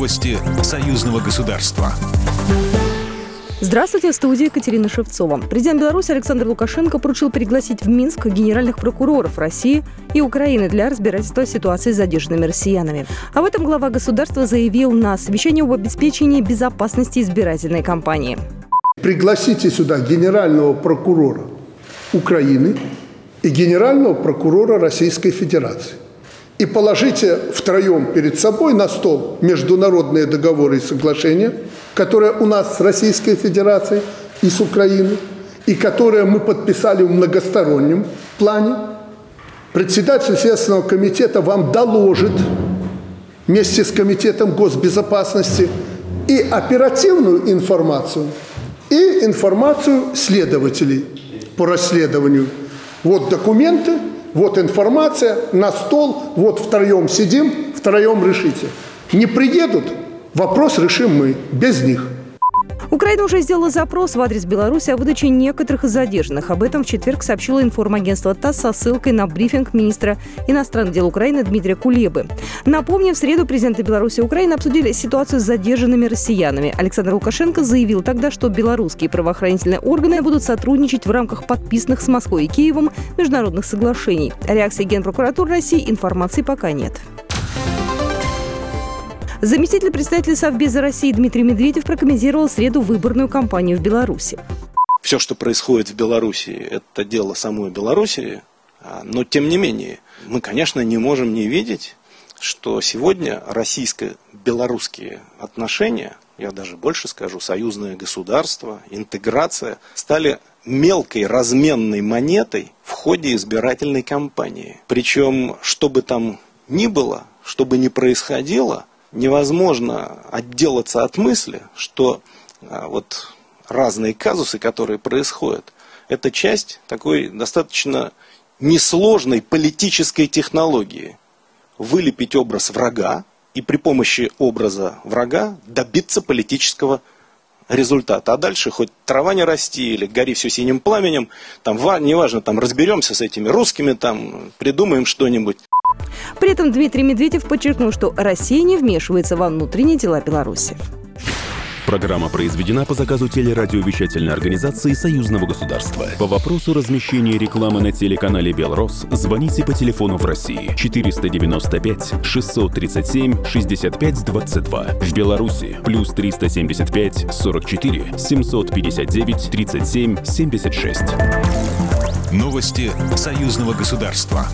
Новости союзного государства. Здравствуйте, в студии Екатерина Шевцова. Президент Беларуси Александр Лукашенко поручил пригласить в Минск генеральных прокуроров России и Украины для разбирательства ситуации с задержанными россиянами. Об этом глава государства заявил на совещании об обеспечении безопасности избирательной кампании. Пригласите сюда генерального прокурора Украины и генерального прокурора Российской Федерации. И положите втроем перед собой на стол международные договоры и соглашения, которые у нас с Российской Федерацией и с Украиной, и которые мы подписали в многостороннем плане. Председатель Следственного комитета вам доложит вместе с Комитетом госбезопасности и оперативную информацию, и информацию следователей по расследованию. Вот документы, вот информация, на стол, вот втроем сидим, втроем решите. Не приедут, вопрос решим мы, без них. Украина уже сделала запрос в адрес Беларуси о выдаче некоторых из задержанных. Об этом в четверг сообщило информагентство ТАСС со ссылкой на брифинг министра иностранных дел Украины Дмитрия Кулебы. Напомним, в среду президенты Беларуси и Украины обсудили ситуацию с задержанными россиянами. Александр Лукашенко заявил тогда, что белорусские правоохранительные органы будут сотрудничать в рамках подписанных с Москвой и Киевом международных соглашений. Реакции Генпрокуратуры России информации пока нет. Заместитель председателя Совбеза России Дмитрий Медведев прокомментировал среду выборную кампанию в Беларуси. Все, что происходит в Беларуси, это дело самой Беларуси, а, но тем не менее, мы, конечно, не можем не видеть, что сегодня российско-белорусские отношения, я даже больше скажу, союзное государство, интеграция, стали мелкой разменной монетой в ходе избирательной кампании. Причем, что бы там ни было, что бы ни происходило, невозможно отделаться от мысли, что а, вот разные казусы, которые происходят, это часть такой достаточно несложной политической технологии. Вылепить образ врага и при помощи образа врага добиться политического результата. А дальше хоть трава не расти или гори все синим пламенем, там неважно, там разберемся с этими русскими, там придумаем что-нибудь. При этом Дмитрий Медведев подчеркнул, что Россия не вмешивается во внутренние дела Беларуси. Программа произведена по заказу телерадиовещательной организации Союзного государства. По вопросу размещения рекламы на телеканале «Белрос» звоните по телефону в России 495 637 65 22. В Беларуси плюс 375 44 759 37 76. Новости Союзного государства.